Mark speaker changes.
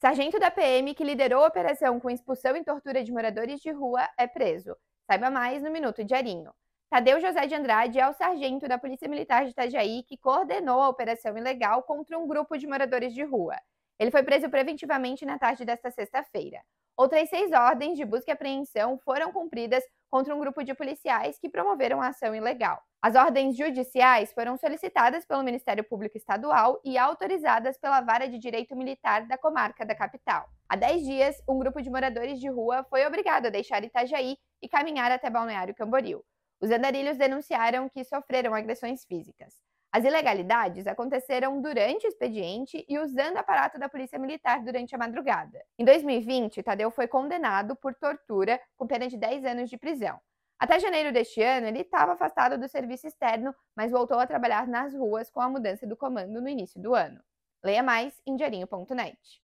Speaker 1: Sargento da PM que liderou a operação com expulsão e tortura de moradores de rua é preso. Saiba mais no Minuto Diarinho. Tadeu José de Andrade é o sargento da Polícia Militar de Itajaí que coordenou a operação ilegal contra um grupo de moradores de rua. Ele foi preso preventivamente na tarde desta sexta-feira. Outras seis ordens de busca e apreensão foram cumpridas contra um grupo de policiais que promoveram a ação ilegal. As ordens judiciais foram solicitadas pelo Ministério Público Estadual e autorizadas pela Vara de Direito Militar da comarca da capital. Há dez dias, um grupo de moradores de rua foi obrigado a deixar Itajaí e caminhar até Balneário Camboriú. Os andarilhos denunciaram que sofreram agressões físicas. As ilegalidades aconteceram durante o expediente e usando aparato da Polícia Militar durante a madrugada. Em 2020, Tadeu foi condenado por tortura com pena de 10 anos de prisão. Até janeiro deste ano, ele estava afastado do serviço externo, mas voltou a trabalhar nas ruas com a mudança do comando no início do ano. Leia mais em diarinho.net.